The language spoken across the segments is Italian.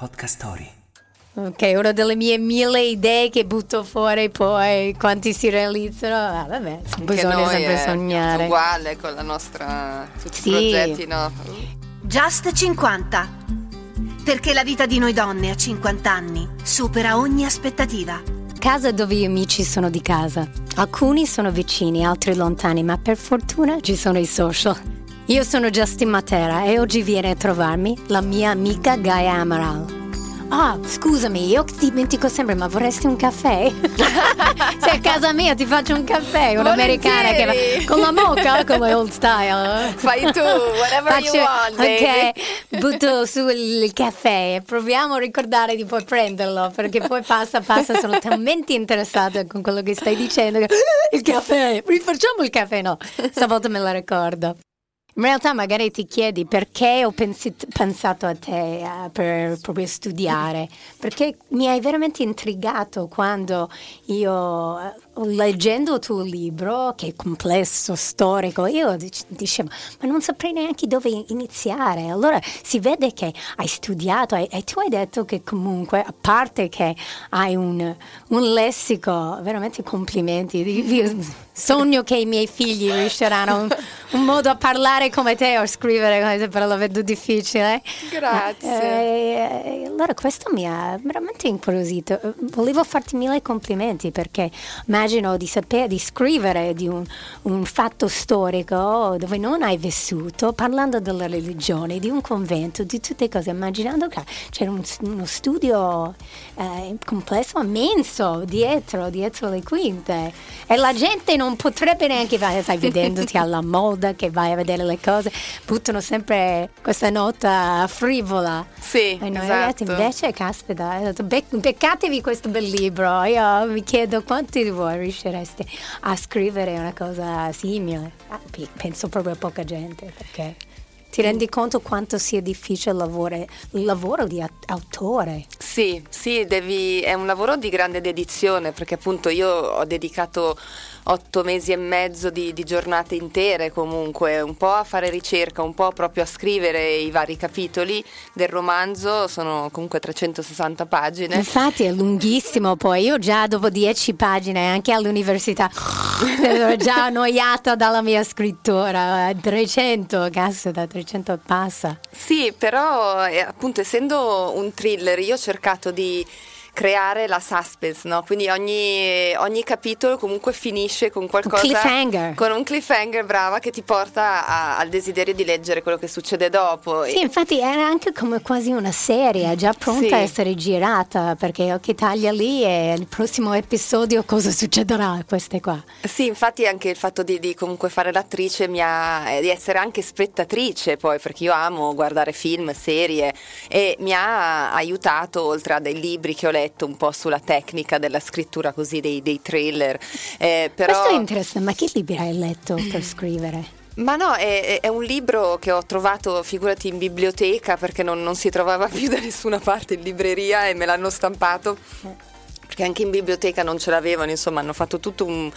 Podcast Story. Ok, una delle mie mille idee che butto fuori poi quanti si realizzano. Ah, vabbè, bisogna sempre sognare. uguale con la nostra tutti Sì. i progetti, no? Just 50. Perché la vita di noi donne a 50 anni supera ogni aspettativa. Casa dove gli amici sono di casa. Alcuni sono vicini, altri lontani, ma per fortuna ci sono i social. Io sono Justin Matera e oggi viene a trovarmi la mia amica Gaia Amaral. Ah, scusami, io ti dimentico sempre, ma vorresti un caffè? Sei a casa mia, ti faccio un caffè, un'americana che va con la moca, come old style. Fai tu, whatever you want. Ok, butto su il caffè e proviamo a ricordare di poi prenderlo perché poi passa, passa, sono talmente interessata con quello che stai dicendo. che, "Ah, Il caffè, rifacciamo il caffè, no, stavolta me la ricordo. In realtà magari ti chiedi perché ho pensi- pensato a te eh, per proprio studiare, perché mi hai veramente intrigato quando io, eh, leggendo il tuo libro, che è complesso, storico, io dic- dicevo, ma non saprei neanche dove iniziare. Allora si vede che hai studiato e, e tu hai detto che comunque, a parte che hai un, un lessico, veramente complimenti, io sogno che i miei figli riusciranno un, un modo a parlare come te o a scrivere come te, però lo vedo difficile. Grazie. Eh, allora questo mi ha veramente incuriosito. Eh, Volevo farti mille complimenti perché immagino di sapere, di scrivere di un, un fatto storico dove non hai vissuto, parlando della religione, di un convento, di tutte cose, immaginando che c'era un- uno studio eh, complesso, immenso, dietro, dietro le quinte. E la gente non potrebbe neanche, stai vedendoti alla moda, che vai a vedere le cose, buttano sempre questa nota frivola. Sì, E noi esatto. ragazzi, invece, caspita, ho detto, "Bec- beccatevi questo bel libro. Io mi chiedo quanti di voi riuscireste a scrivere una cosa simile. Ah, pe- Penso proprio a poca gente, perché ti rendi conto quanto sia difficile il lavoro, il lavoro di autore. Sì, sì, devi, è un lavoro di grande dedizione perché appunto io ho dedicato otto mesi e mezzo di, di giornate intere comunque, un po' a fare ricerca, un po' proprio a scrivere i vari capitoli del romanzo, sono comunque 360 pagine. Infatti è lunghissimo poi, io già dopo dieci pagine anche all'università ero già annoiata dalla mia scrittura, 300, caspita, 300 e passa. Sì, però eh, appunto essendo un thriller io ho cercato di creare la suspense, no? Quindi ogni, ogni capitolo comunque finisce con qualcosa cliffhanger. con un cliffhanger brava che ti porta a- al desiderio di leggere quello che succede dopo. Sì, infatti era anche come quasi una serie già pronta Sì. a essere girata, perché ok, taglia lì e il prossimo episodio cosa succederà a queste qua. Sì, infatti anche il fatto di, di comunque fare l'attrice mi ha, eh, di essere anche spettatrice poi, perché io amo guardare film, serie e mi ha aiutato oltre a dei libri che ho letto un po' sulla tecnica della scrittura così dei, dei thriller. Eh, però... Questo è interessante, ma che libri hai letto per scrivere? Ma no, è, è un libro che ho trovato, figurati, in biblioteca perché non, non si trovava più da nessuna parte in libreria e me l'hanno stampato. Perché anche in biblioteca non ce l'avevano, insomma, hanno fatto tutto un,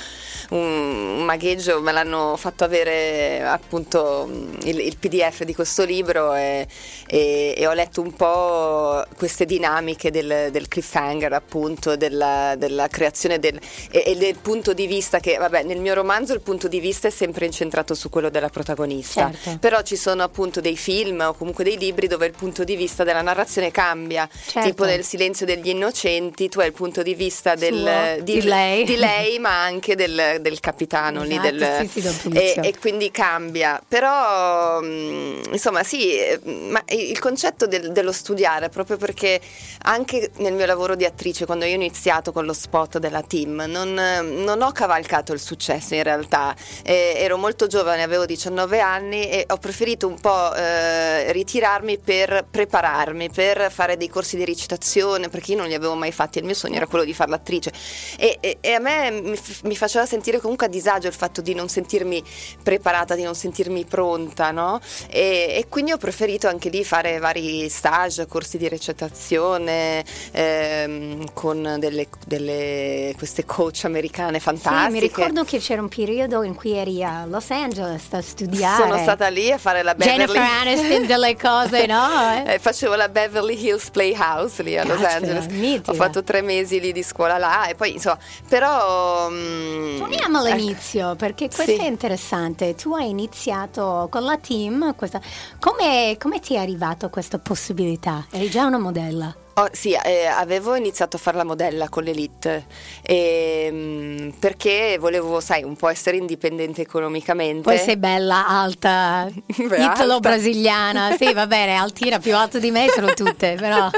un magheggio, me l'hanno fatto avere appunto il, il PDF di questo libro e, e- e ho letto un po' queste dinamiche del, del cliffhanger, appunto, della, della creazione del, e, e del punto di vista che, vabbè, nel mio romanzo il punto di vista è sempre incentrato su quello della protagonista, Certo. però ci sono appunto dei film o comunque dei libri dove il punto di vista della narrazione cambia, Certo. tipo nel silenzio degli innocenti, tu hai il punto di vista del, Suo, di lei. di lei, ma anche del, del capitano lì, Esatto, del- sì, sì, e, e quindi cambia. Però, mh, insomma, sì, eh, ma il concetto del- dello studiare, proprio perché anche nel mio lavoro di attrice, quando io ho iniziato con lo spot della team, non, non ho cavalcato il successo in realtà. Eh, ero molto giovane, avevo 19 anni e ho preferito un po' eh, ritirarmi per prepararmi, per fare dei corsi di recitazione, perché io non li avevo mai fatti. Il mio sogno era quello di fare l'attrice. E, e, e a me mi, mi, faceva sentire comunque a disagio il fatto di non sentirmi preparata, di non sentirmi pronta, no? E, e quindi ho preferito anche lì fare vari stage, corsi di recitazione ehm, con delle, delle, queste coach americane fantastiche. Sì, mi ricordo che c'era un periodo in cui eri a Los Angeles a studiare. Sono stata lì a fare la Beverly Jennifer Aniston delle cose, no? Eh, facevo la Beverly Hills Playhouse lì a Los Cazzo, Angeles. Ho fatto tre mesi lì di scuola là e poi insomma, però... Mm, Torniamo all'inizio ecco. perché questo sì. è interessante. Tu hai iniziato con la team, questa... come, come ti è arrivato questa possibilità? Eri già una modella? Oh, sì, eh, avevo iniziato a fare la modella con l'Elite ehm, perché volevo, sai, un po' essere indipendente economicamente. Poi sei bella, alta, italo-brasiliana, sì va bene, altina più alta di me sono tutte, però.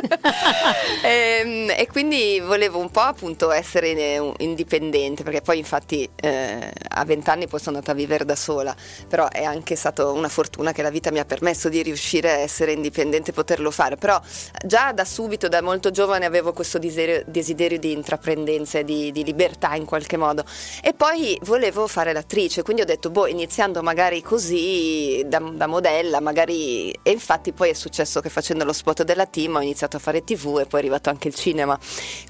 e, ehm, e, quindi volevo un po' appunto essere indipendente perché poi infatti eh, a vent'anni poi sono andata a vivere da sola, però è anche stata una fortuna che la vita mi ha permesso di riuscire a essere indipendente e poterlo fare, però già da subito subito da molto giovane avevo questo desiderio, desiderio di intraprendenza e di, di, libertà in qualche modo. E poi volevo fare l'attrice quindi ho detto boh iniziando magari così da, da modella magari e infatti poi è successo che facendo lo spot della team ho iniziato a fare tv e poi è arrivato anche il cinema.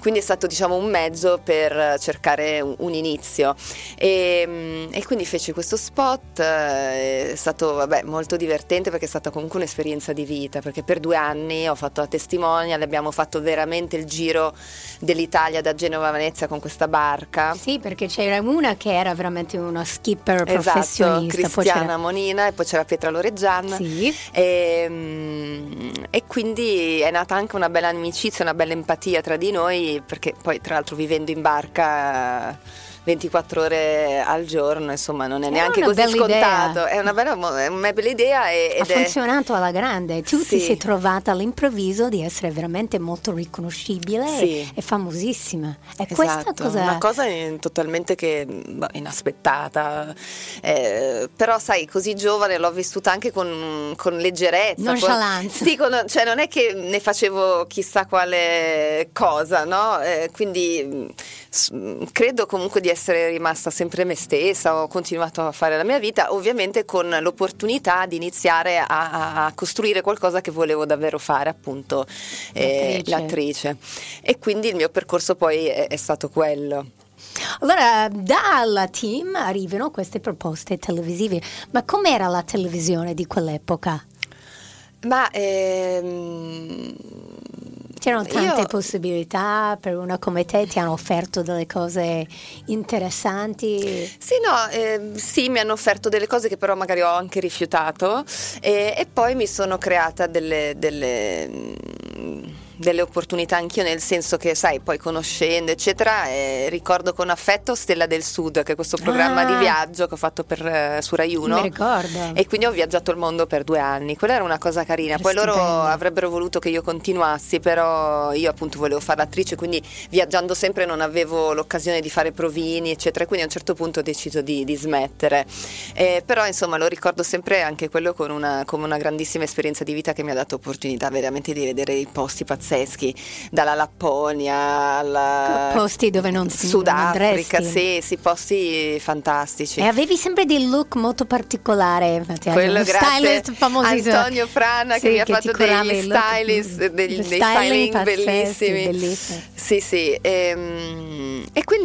Quindi è stato diciamo un mezzo per cercare un, un inizio. E, e, quindi feci questo spot è stato vabbè, molto divertente perché è stata comunque un'esperienza di vita perché per due anni ho fatto la testimonial abbiamo abbiamo fatto veramente il giro dell'Italia da Genova a Venezia con questa barca. Sì, perché c'era una che era veramente una skipper esatto, professionista. Cristiana Monina e poi c'era Pietra Loreggian. Sì. E, mm, e quindi è nata anche una bella amicizia, una bella empatia tra di noi, perché poi tra l'altro vivendo in barca 24 ore al giorno, insomma non è, è neanche così scontato, idea. è una bella, è una bella idea. E, ha funzionato alla grande, tu sì. ti sei trovata all'improvviso di essere veramente molto riconoscibile sì. e, e, famosissima. E esatto. questa cosa... Una cosa totalmente che, boh, inaspettata, eh, però sai, così giovane l'ho vissuta anche con, con leggerezza. Nonchalance. Con, sì, con, cioè non è che ne facevo chissà quale cosa, no? Eh, quindi credo comunque di essere rimasta sempre me stessa, ho continuato a fare la mia vita, ovviamente con l'opportunità di iniziare a, a costruire qualcosa che volevo davvero fare, appunto eh, l'attrice. l'attrice. E quindi il mio percorso poi è, è stato quello. Allora, dalla team arrivano queste proposte televisive, ma com'era la televisione di quell'epoca? Ma ehm, C'erano tante Io... possibilità per una come te, ti hanno offerto delle cose interessanti? Sì, no, eh, sì, mi hanno offerto delle cose che però magari ho anche rifiutato e, e poi mi sono creata delle, delle delle opportunità anch'io, nel senso che, sai, poi conoscendo, eccetera, eh, ricordo con affetto Stella del Sud, che è questo programma ah. di viaggio che ho fatto per, uh, su Rai 1. Mi ricordo. E quindi ho viaggiato il mondo per due anni. Quella era una cosa carina. Poi loro avrebbero voluto che io continuassi, però io appunto volevo fare l'attrice, quindi viaggiando sempre non avevo l'occasione di fare provini, eccetera. Quindi a un certo punto ho deciso di, di smettere. Eh, però insomma lo ricordo sempre anche quello con una, come una grandissima esperienza di vita che mi ha dato opportunità veramente di vedere i posti pazzeschi pazzeschi, dalla Lapponia alla posti dove non si Sudafrica, sì, sì, posti fantastici. E avevi sempre dei look molto particolari, infatti, quello stylist famosissimo Antonio Frana sì, che mi ha fatto degli stylist, degli, dei styling bellissimi. bellissimi. Sì, sì. Ehm,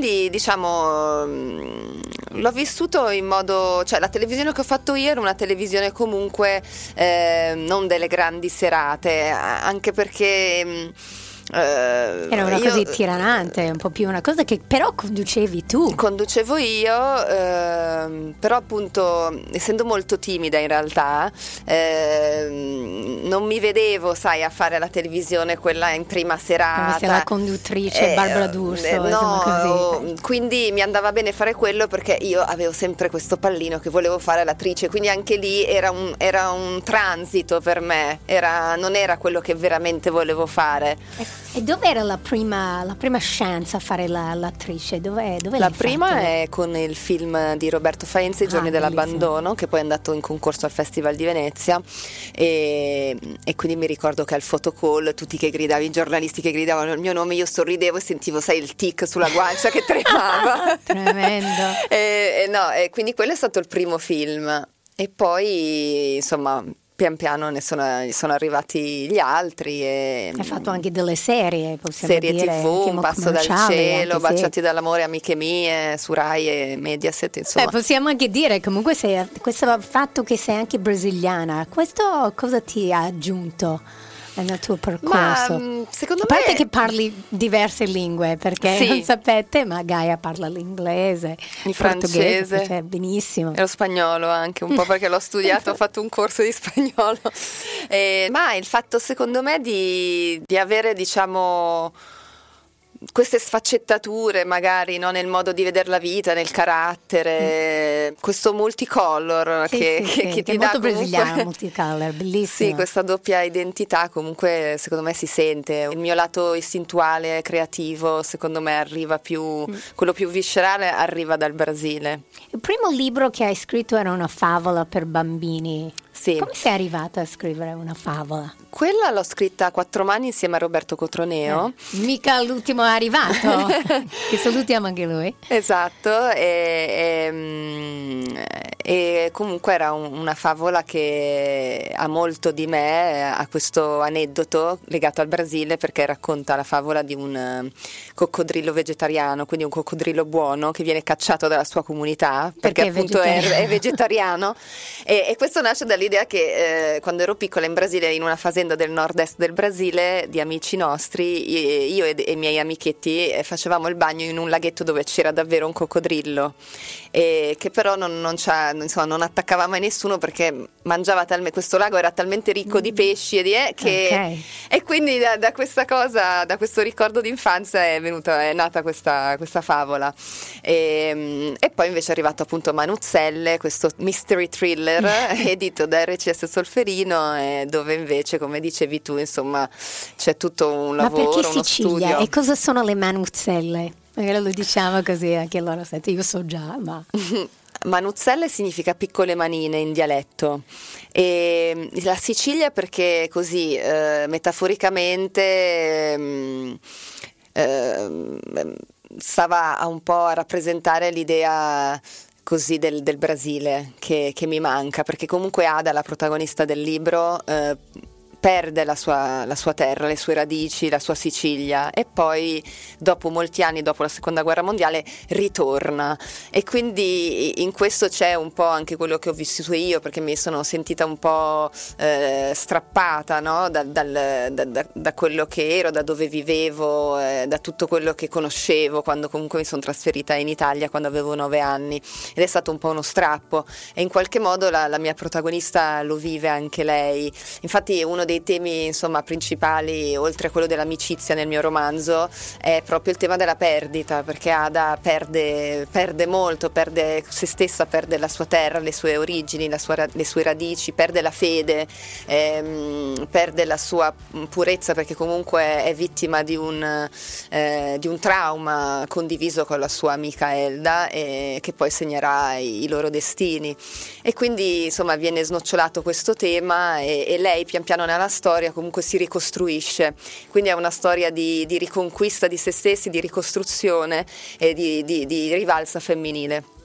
quindi diciamo l'ho vissuto in modo, cioè la televisione che ho fatto io era una televisione comunque eh, non delle grandi serate, anche perché Ehm, eh, Era una cosa tiranante, un po' più una cosa che però conducevi tu. Conducevo io, eh, però appunto essendo molto timida in realtà, eh, non mi vedevo, sai, a fare la televisione quella in prima serata. Come la conduttrice Barbara D'Urso. Eh, no, quindi mi andava bene fare quello perché io avevo sempre questo pallino che volevo fare l'attrice, quindi anche lì era un, era un transito per me, era, non era quello che veramente volevo fare. E E dov'era la prima, la prima chance a fare la, l'attrice? Dov'è, dov'è la prima fatto? è con il film di Roberto Faenzi, I giorni ah, dell'abbandono, che poi è andato in concorso al Festival di Venezia e, e, quindi mi ricordo che al photocall tutti che gridavi, i giornalisti che gridavano il mio nome, io sorridevo e sentivo, sai, il tic sulla guancia che tremava. Tremendo. e, e no, e quindi quello è stato il primo film. E poi, insomma, pian piano ne sono, sono arrivati gli altri. E, Hai fatto anche delle serie, possiamo serie dire. TV, Un passo dal cielo, Baciati sì. dall'amore, amiche mie, su Rai e Mediaset, insomma. Beh, possiamo anche dire, comunque, sei, questo fatto che sei anche brasiliana, questo cosa ti ha aggiunto? Nel tuo percorso? Ma, mm, secondo a parte me... che parli diverse lingue, perché sì. non sapete, ma Gaia parla l'inglese, il francese, cioè, benissimo. E lo spagnolo anche, un po' perché l'ho studiato, ho fatto un corso di spagnolo. E, ma il fatto secondo me di, di avere, diciamo queste sfaccettature magari no? nel modo di vedere la vita, nel carattere, mm. questo multicolor sì, che, sì, che, sì, che ti è dà molto comunque... brasiliano, multicolor, bellissimo. Sì, questa doppia identità comunque secondo me si sente. Il mio lato istintuale, creativo, secondo me arriva più, mm. quello più viscerale arriva dal Brasile. Il primo libro che hai scritto era una favola per bambini. Sì. Come sei arrivata a scrivere una favola? Quella l'ho scritta a quattro mani insieme a Roberto Cotroneo. Eh, mica l'ultimo arrivato, che salutiamo anche lui. Esatto, e, e, mm, e comunque era un, una favola che ha molto di me, ha questo aneddoto legato al Brasile perché racconta la favola di un eh, coccodrillo vegetariano, quindi un coccodrillo buono che viene cacciato dalla sua comunità perché, perché appunto è vegetariano, è, è vegetariano. e, e, questo nasce dall'idea che eh, quando ero piccola in Brasile, in una fazenda del nord-est del Brasile, di amici nostri, io e, e i miei amichetti eh, facevamo il bagno in un laghetto dove c'era davvero un coccodrillo, che però non, non, insomma, non, attaccava mai nessuno perché mangiava talmente, questo lago era talmente ricco di mm. pesci e di eh, che... Okay. E quindi da, da, questa cosa, da questo ricordo d'infanzia è, venuta, è nata questa, questa favola. E, e, poi invece è arrivato appunto Manuzzelle, questo mystery thriller edito da RCS Solferino, eh, dove invece, come dicevi tu, insomma, c'è tutto un lavoro, Ma perché uno Sicilia? studio. E cosa sono le Manuzzelle? Magari lo diciamo così anche loro, senti, io so già, ma... Manuzzelle significa piccole manine in dialetto. E la Sicilia perché così eh, metaforicamente eh, eh, stava un po' a rappresentare l'idea così del, del Brasile che, che, mi manca perché comunque Ada, la protagonista del libro, eh, perde la sua, la sua, terra, le sue radici, la sua Sicilia e poi dopo molti anni, dopo la seconda guerra mondiale, ritorna e quindi in questo c'è un po' anche quello che ho vissuto io perché mi sono sentita un po' eh, strappata no? da, dal, da, da, da, quello che ero, da dove vivevo, eh, da tutto quello che conoscevo quando comunque mi sono trasferita in Italia quando avevo nove anni ed è stato un po' uno strappo e in qualche modo la, la mia protagonista lo vive anche lei. Infatti uno dei dei temi insomma, principali, oltre a quello dell'amicizia nel mio romanzo, è proprio il tema della perdita, perché Ada perde, perde molto, perde se stessa, perde la sua terra, le sue origini, sua, le sue radici, perde la fede, ehm, perde la sua purezza perché comunque è vittima di un, eh, di un trauma condiviso con la sua amica Elda e che poi segnerà i, i loro destini. E quindi insomma viene snocciolato questo tema e, e lei pian piano nella la storia comunque si ricostruisce, quindi è una storia di, di riconquista di se stessi, di ricostruzione e di, di, di rivalsa femminile.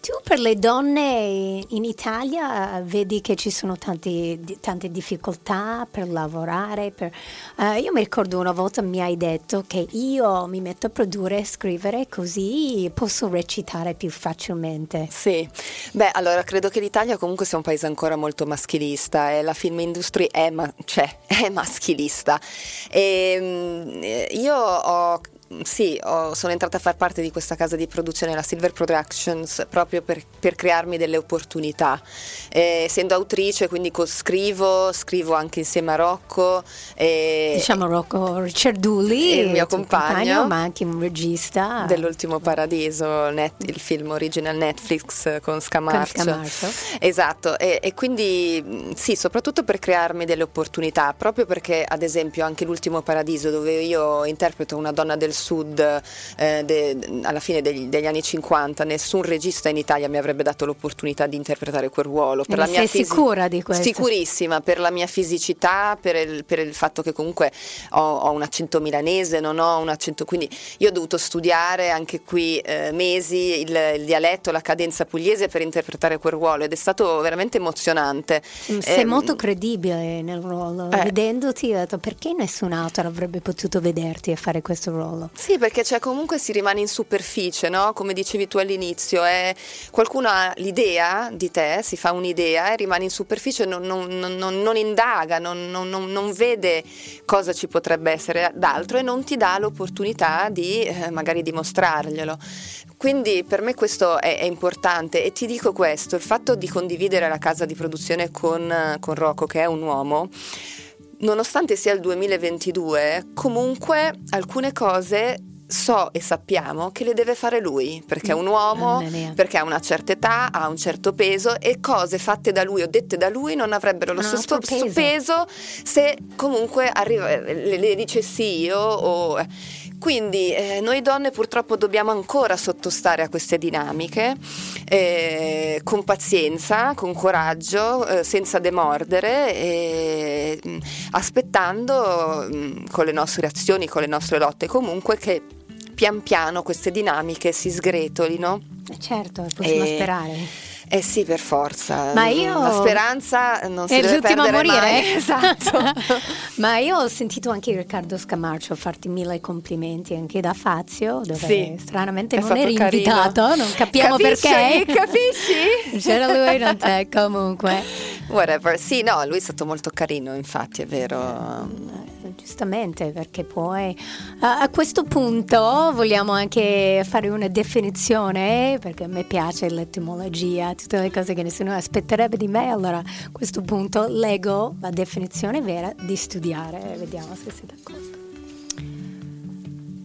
Tu per le donne in Italia vedi che ci sono tanti, tante difficoltà per lavorare. Per, uh, io mi ricordo una volta mi hai detto che io mi metto a produrre e scrivere così posso recitare più facilmente. Sì, beh allora credo che l'Italia comunque sia un paese ancora molto maschilista e la film industry è, ma- cioè, è maschilista. E, ehm, io ho sì, ho, sono entrata a far parte di questa casa di produzione, la Silver Productions, proprio per, per crearmi delle opportunità. Eh, essendo autrice, quindi scrivo, scrivo anche insieme a Rocco. Eh, diciamo Rocco Ricciardulli, il mio compagno, compagno, ma anche un regista. Dell'Ultimo Paradiso, net, il film original Netflix con Scamarcio. Con Scamarcio. Esatto, e, e quindi sì, soprattutto per crearmi delle opportunità, proprio perché ad esempio anche l'Ultimo Paradiso, dove io interpreto una donna del sud eh, de, alla fine degli, degli, anni 50, nessun regista in Italia mi avrebbe dato l'opportunità di interpretare quel ruolo. Per la mia sei fisi- sicura di questo? Sicurissima, per la mia fisicità, per il, per il fatto che comunque ho, ho, un accento milanese, non ho un accento, quindi io ho dovuto studiare anche qui eh, mesi il, il, dialetto, la cadenza pugliese per interpretare quel ruolo ed è stato veramente emozionante. Sei eh, molto credibile nel ruolo, eh. vedendoti ho detto perché nessun altro avrebbe potuto vederti e fare questo ruolo? Sì, perché cioè, comunque si rimane in superficie, no? come dicevi tu all'inizio, è, qualcuno ha l'idea di te, si fa un'idea e rimane in superficie, non, non, non, non indaga, non, vede cosa ci potrebbe essere d'altro e non ti dà l'opportunità di eh, magari dimostrarglielo. Quindi per me questo è, è, importante e ti dico questo, il fatto di condividere la casa di produzione con, con Rocco, che è un uomo, nonostante sia il 2022, comunque alcune cose so e sappiamo che le deve fare lui, perché è un uomo, perché ha una certa età, ha un certo peso e cose fatte da lui o dette da lui non avrebbero lo stesso peso. peso. se comunque arriva, le, le dicessi io o... Quindi eh, noi donne purtroppo dobbiamo ancora sottostare a queste dinamiche eh, con pazienza, con coraggio, eh, senza demordere, aspettando mh, con le nostre azioni, con le nostre lotte comunque che pian piano queste dinamiche si sgretolino. Certo, possiamo e... sperare. Eh sì, per forza. Ma io... La speranza non si è deve perdere a morire. Mai. Esatto. Ma io ho sentito anche Riccardo Scamarcio farti mille complimenti anche da Fazio, dove sì. stranamente è non eri carino. invitato, non capiamo Capisci? perché. Capisci? C'era lui, non te, comunque. Whatever. Sì, no, lui è stato molto carino, infatti, è vero. Giustamente, perché poi a questo punto vogliamo anche fare una definizione, perché a me piace l'etimologia, tutte le cose che nessuno aspetterebbe di me, allora a questo punto leggo la definizione vera di studiare, vediamo se siete d'accordo.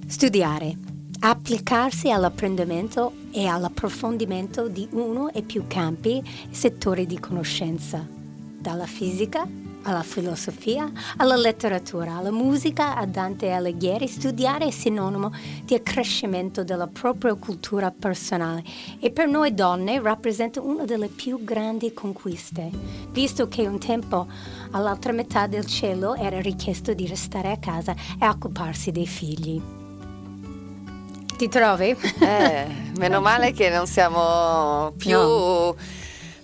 Studiare, applicarsi all'apprendimento e all'approfondimento di uno e più campi e settori di conoscenza, dalla fisica alla filosofia, alla letteratura, alla musica, a Dante Alighieri, studiare è sinonimo di accrescimento della propria cultura personale e per noi donne rappresenta una delle più grandi conquiste, visto che un tempo all'altra metà del cielo era richiesto di restare a casa e occuparsi dei figli. Ti trovi? Eh, meno male che non siamo più... No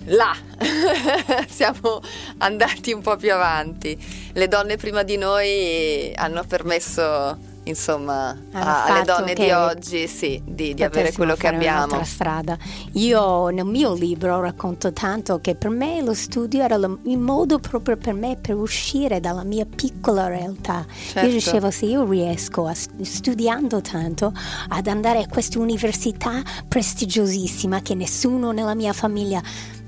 là siamo andati un po' più avanti. Le donne prima di noi hanno permesso insomma a, alle donne di oggi sì, di, di avere quello che abbiamo. strada. Io nel mio libro racconto tanto che per me lo studio era il modo proprio per me per uscire dalla mia piccola realtà. Certo. Io dicevo se io riesco a, studiando tanto ad andare a questa università prestigiosissima che nessuno nella mia famiglia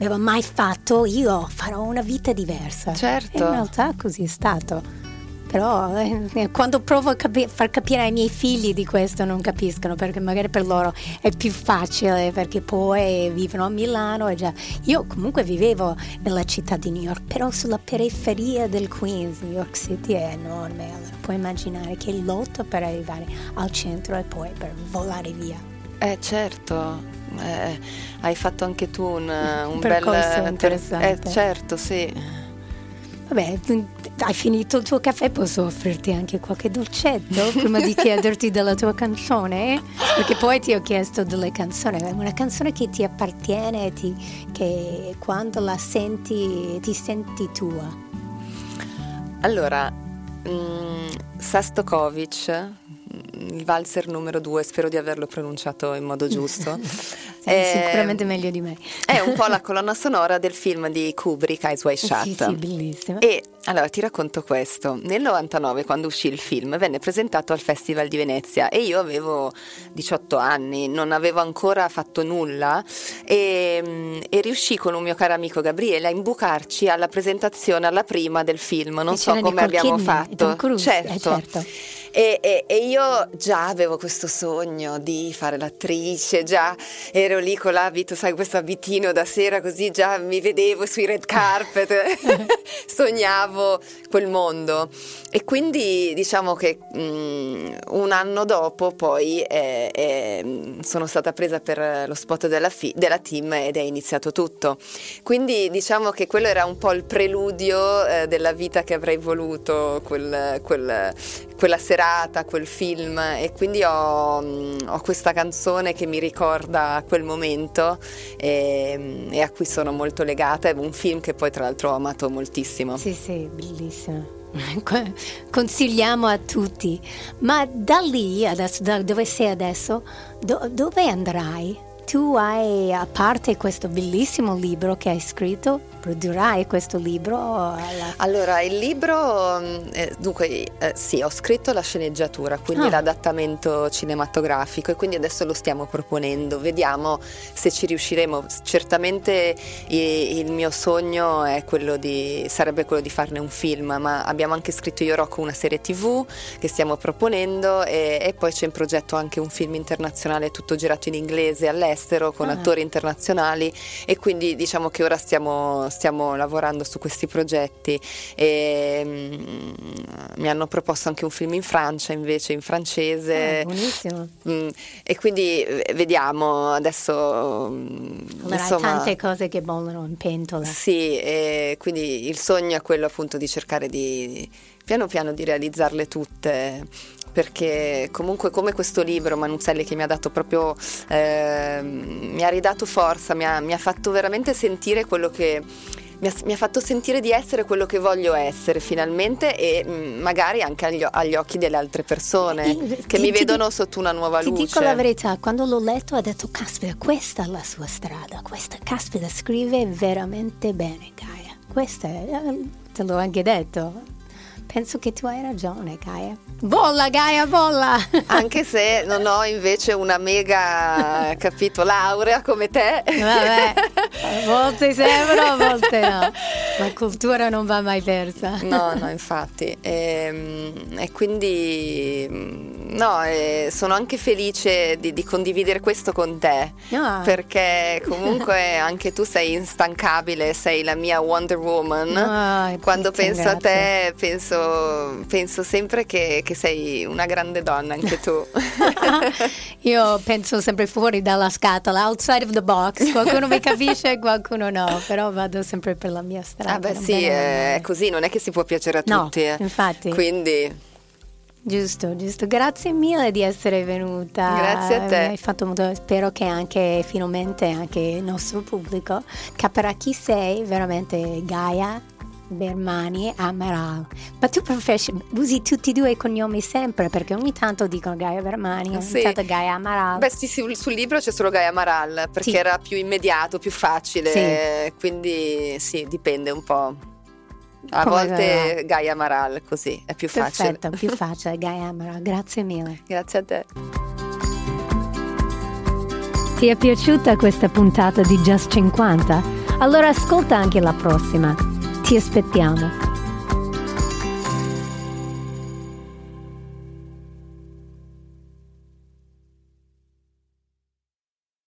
aveva mai fatto, io farò una vita diversa. Certo. E in realtà così è stato. Però eh, quando provo a capi- far capire ai miei figli di questo non capiscono perché magari per loro è più facile perché poi vivono a Milano e già. Io comunque vivevo nella città di New York però sulla periferia del Queens New York City è enorme. Allora puoi immaginare che lotta per arrivare al centro e poi per volare via. Eh certo eh, hai fatto anche tu un, un percorso bel interessante eh, certo sì Vabbè, hai finito il tuo caffè, posso offrirti anche qualche dolcetto prima di chiederti della tua canzone? Perché poi ti ho chiesto delle canzoni, una canzone che ti appartiene, ti, che quando la senti ti senti tua. Allora, mm, Sastokovic il valzer numero due, spero di averlo pronunciato in modo giusto. sì, è, sicuramente meglio di me. È un po' la colonna sonora del film di Kubrick, Eyes Wide Shut. Sì, sì, bellissimo. E allora ti racconto questo. Nel 99, quando uscì il film, venne presentato al Festival di Venezia e io avevo 18 anni, non avevo ancora fatto nulla e, e riuscì con un mio caro amico Gabriele a imbucarci alla presentazione, alla prima del film. Non E so come abbiamo Kidman fatto. Tom Cruise, eh, certo. E, e- e io già avevo questo sogno di fare l'attrice, già ero lì con l'abito, sai, questo abitino da sera così, già mi vedevo sui red carpet, sognavo quel mondo. E quindi diciamo che mm, un anno dopo poi eh, eh, sono stata presa per lo spot della, fi- della team ed è iniziato tutto. Quindi diciamo che quello era un po' il preludio eh, della vita che avrei voluto, quel- quel- quella serata, quel film e quindi ho, mm, ho questa canzone che mi ricorda quel momento e, e a cui sono molto legata, è un film che poi tra l'altro ho amato moltissimo. Sì, sì, bellissimo. Consigliamo a tutti. Ma da lì, adesso, da dove sei adesso, do- dove andrai? Tu hai, a parte questo bellissimo libro che hai scritto, produrrai questo libro? alla- Allora, il libro, mm, eh, dunque, eh, sì, ho scritto la sceneggiatura, quindi Ah. l'adattamento cinematografico e quindi adesso lo stiamo proponendo, vediamo se ci riusciremo. Certamente i- il mio sogno è quello di, sarebbe quello di farne un film, ma abbiamo anche scritto io Rocco una serie tv che stiamo proponendo e, e poi c'è in progetto anche un film internazionale tutto girato in inglese all'estero con Ah. attori internazionali e quindi diciamo che ora stiamo, stiamo lavorando su questi progetti e mm, mi hanno proposto anche un film in Francia invece in francese Ah, buonissimo. Mm, e quindi eh, vediamo adesso mm, Allora insomma tante cose che bollono in pentola. sì e quindi il sogno è quello appunto di cercare di piano piano di realizzarle tutte perché comunque come questo libro Manuzzelli che mi ha dato proprio ehm, mi ha ridato forza mi ha, mi ha fatto veramente sentire quello che mi ha, mi ha fatto sentire di essere quello che voglio essere finalmente e mm, magari anche agli, agli occhi delle altre persone Eh, che ti- mi ti vedono di- sotto una nuova Ti luce. dico la verità, quando l'ho letto ho detto, caspita, questa è la sua strada, questa, caspita, scrive veramente bene Gaia. Questa è, eh, te l'ho anche detto. Penso che tu hai ragione, Gaia. Bolla, Gaia, bolla! Anche se non ho invece una mega, capito, laurea come te. Vabbè, a volte sembra, a volte no. La cultura non va mai persa. No, no, infatti. E, e quindi no, e sono anche felice di, di condividere questo con te. No. Perché comunque anche tu sei instancabile, sei la mia Wonder Woman. Ah, Quando grazie, penso a te, grazie. penso, penso sempre che, che sei una grande donna, anche tu. Io penso sempre fuori dalla scatola, outside of the box. Qualcuno mi capisce qualcuno no, però vado sempre per la mia strada. Ah beh sì, bene, non è così, non è che si può piacere a No, tutti. eh. infatti. Quindi Giusto, giusto. Grazie mille di essere venuta. Grazie a te. Mi hai fatto molto, spero che anche finalmente anche il nostro pubblico capirà chi sei, veramente Gaia Bermani Amaral. Ma tu preferisci, usi tutti e due i cognomi sempre perché ogni tanto dicono Gaia Bermani, ogni Sì. tanto Gaia Amaral. Beh, sì, sì, sul libro c'è solo Gaia Amaral perché Sì. era più immediato, più facile, quindi sì, dipende un po'. A Come volte va? Gaia Amaral, così è più facile. Perfetto, più facile, Gaia Amaral. Grazie mille. Grazie a te. Ti è piaciuta questa puntata di Just 50? Allora ascolta anche la prossima. Ti aspettiamo.